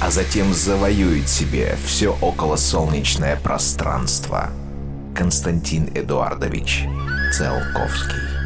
а затем завоюет себе все околосолнечное пространство. Константин Эдуардович Целковский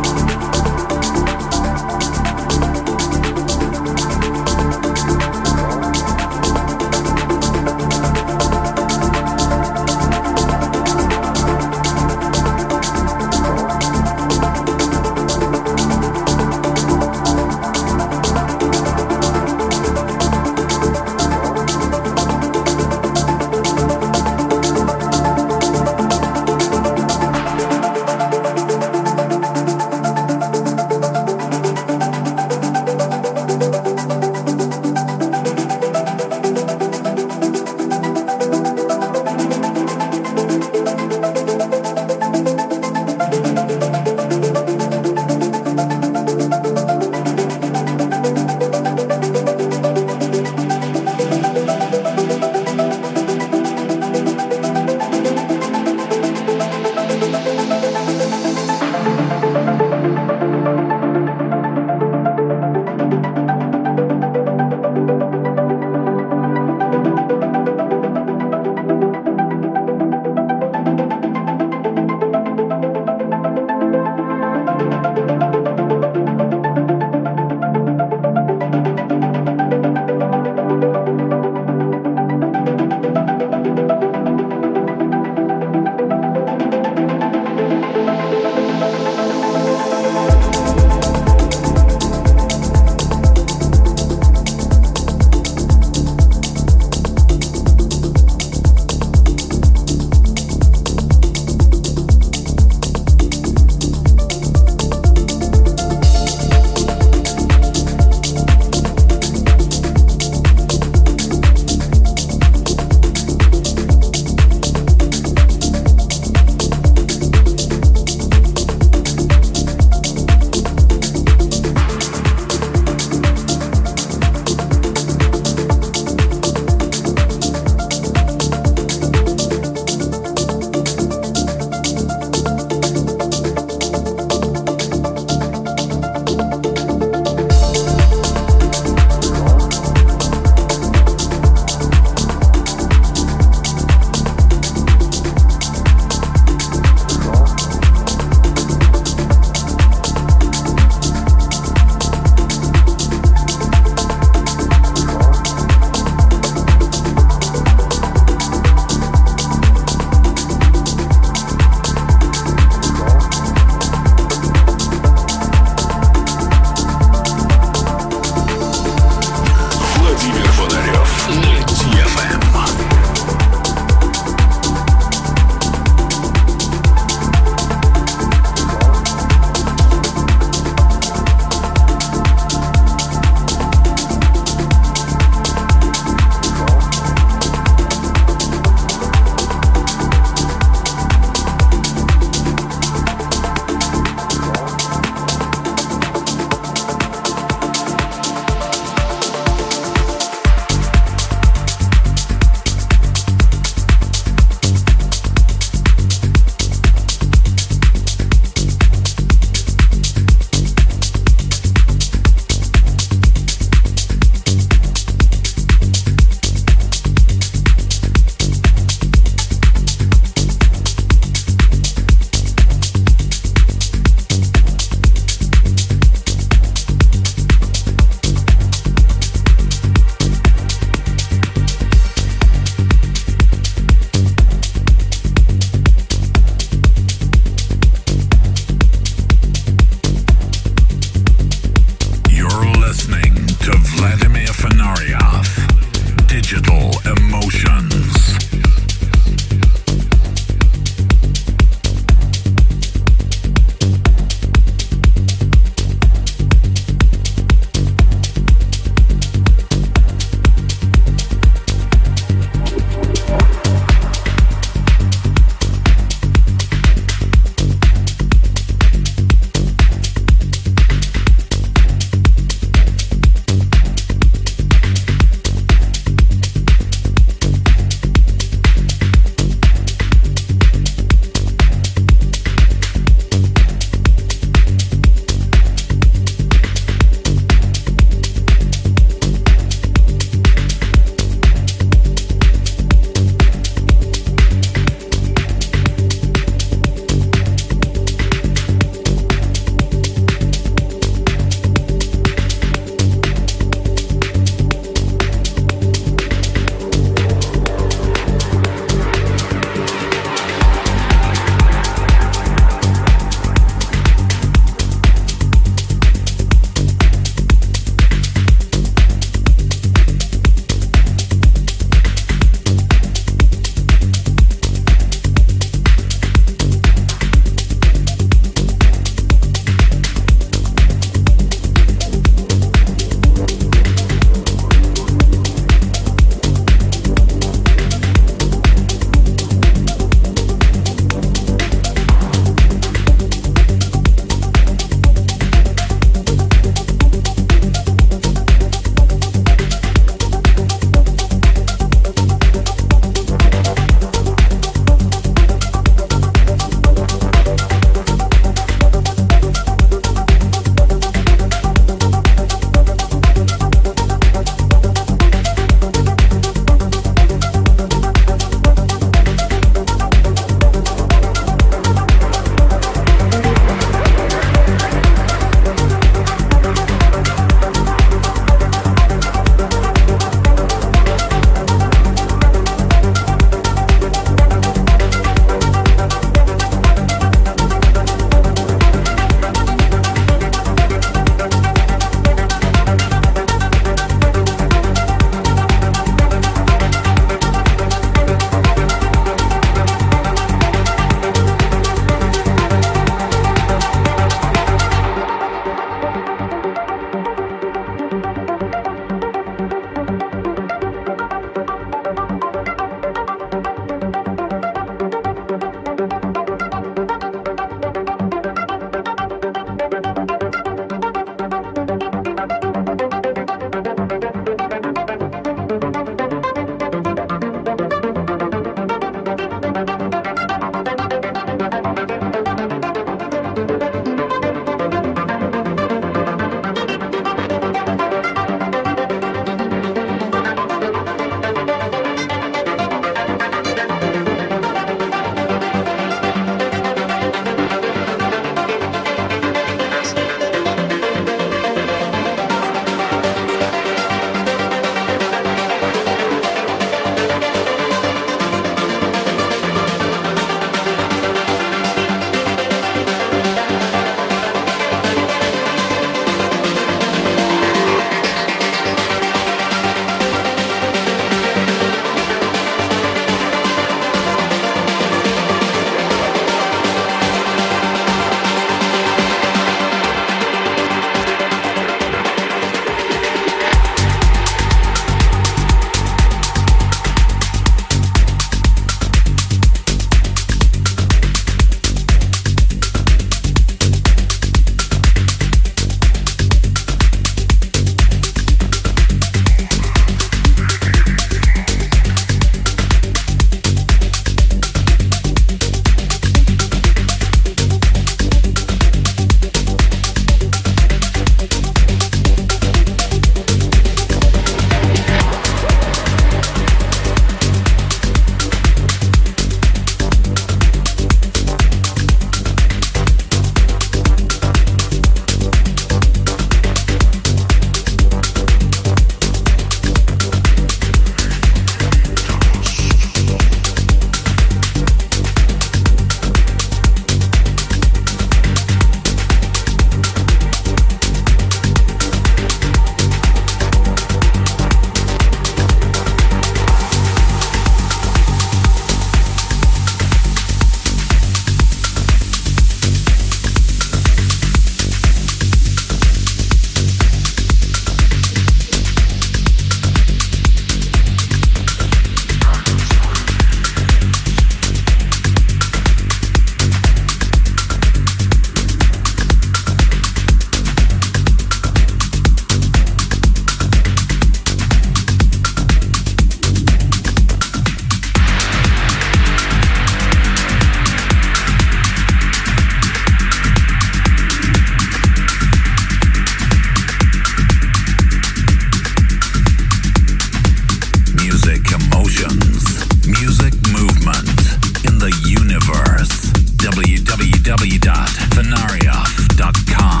www.venarioff.com.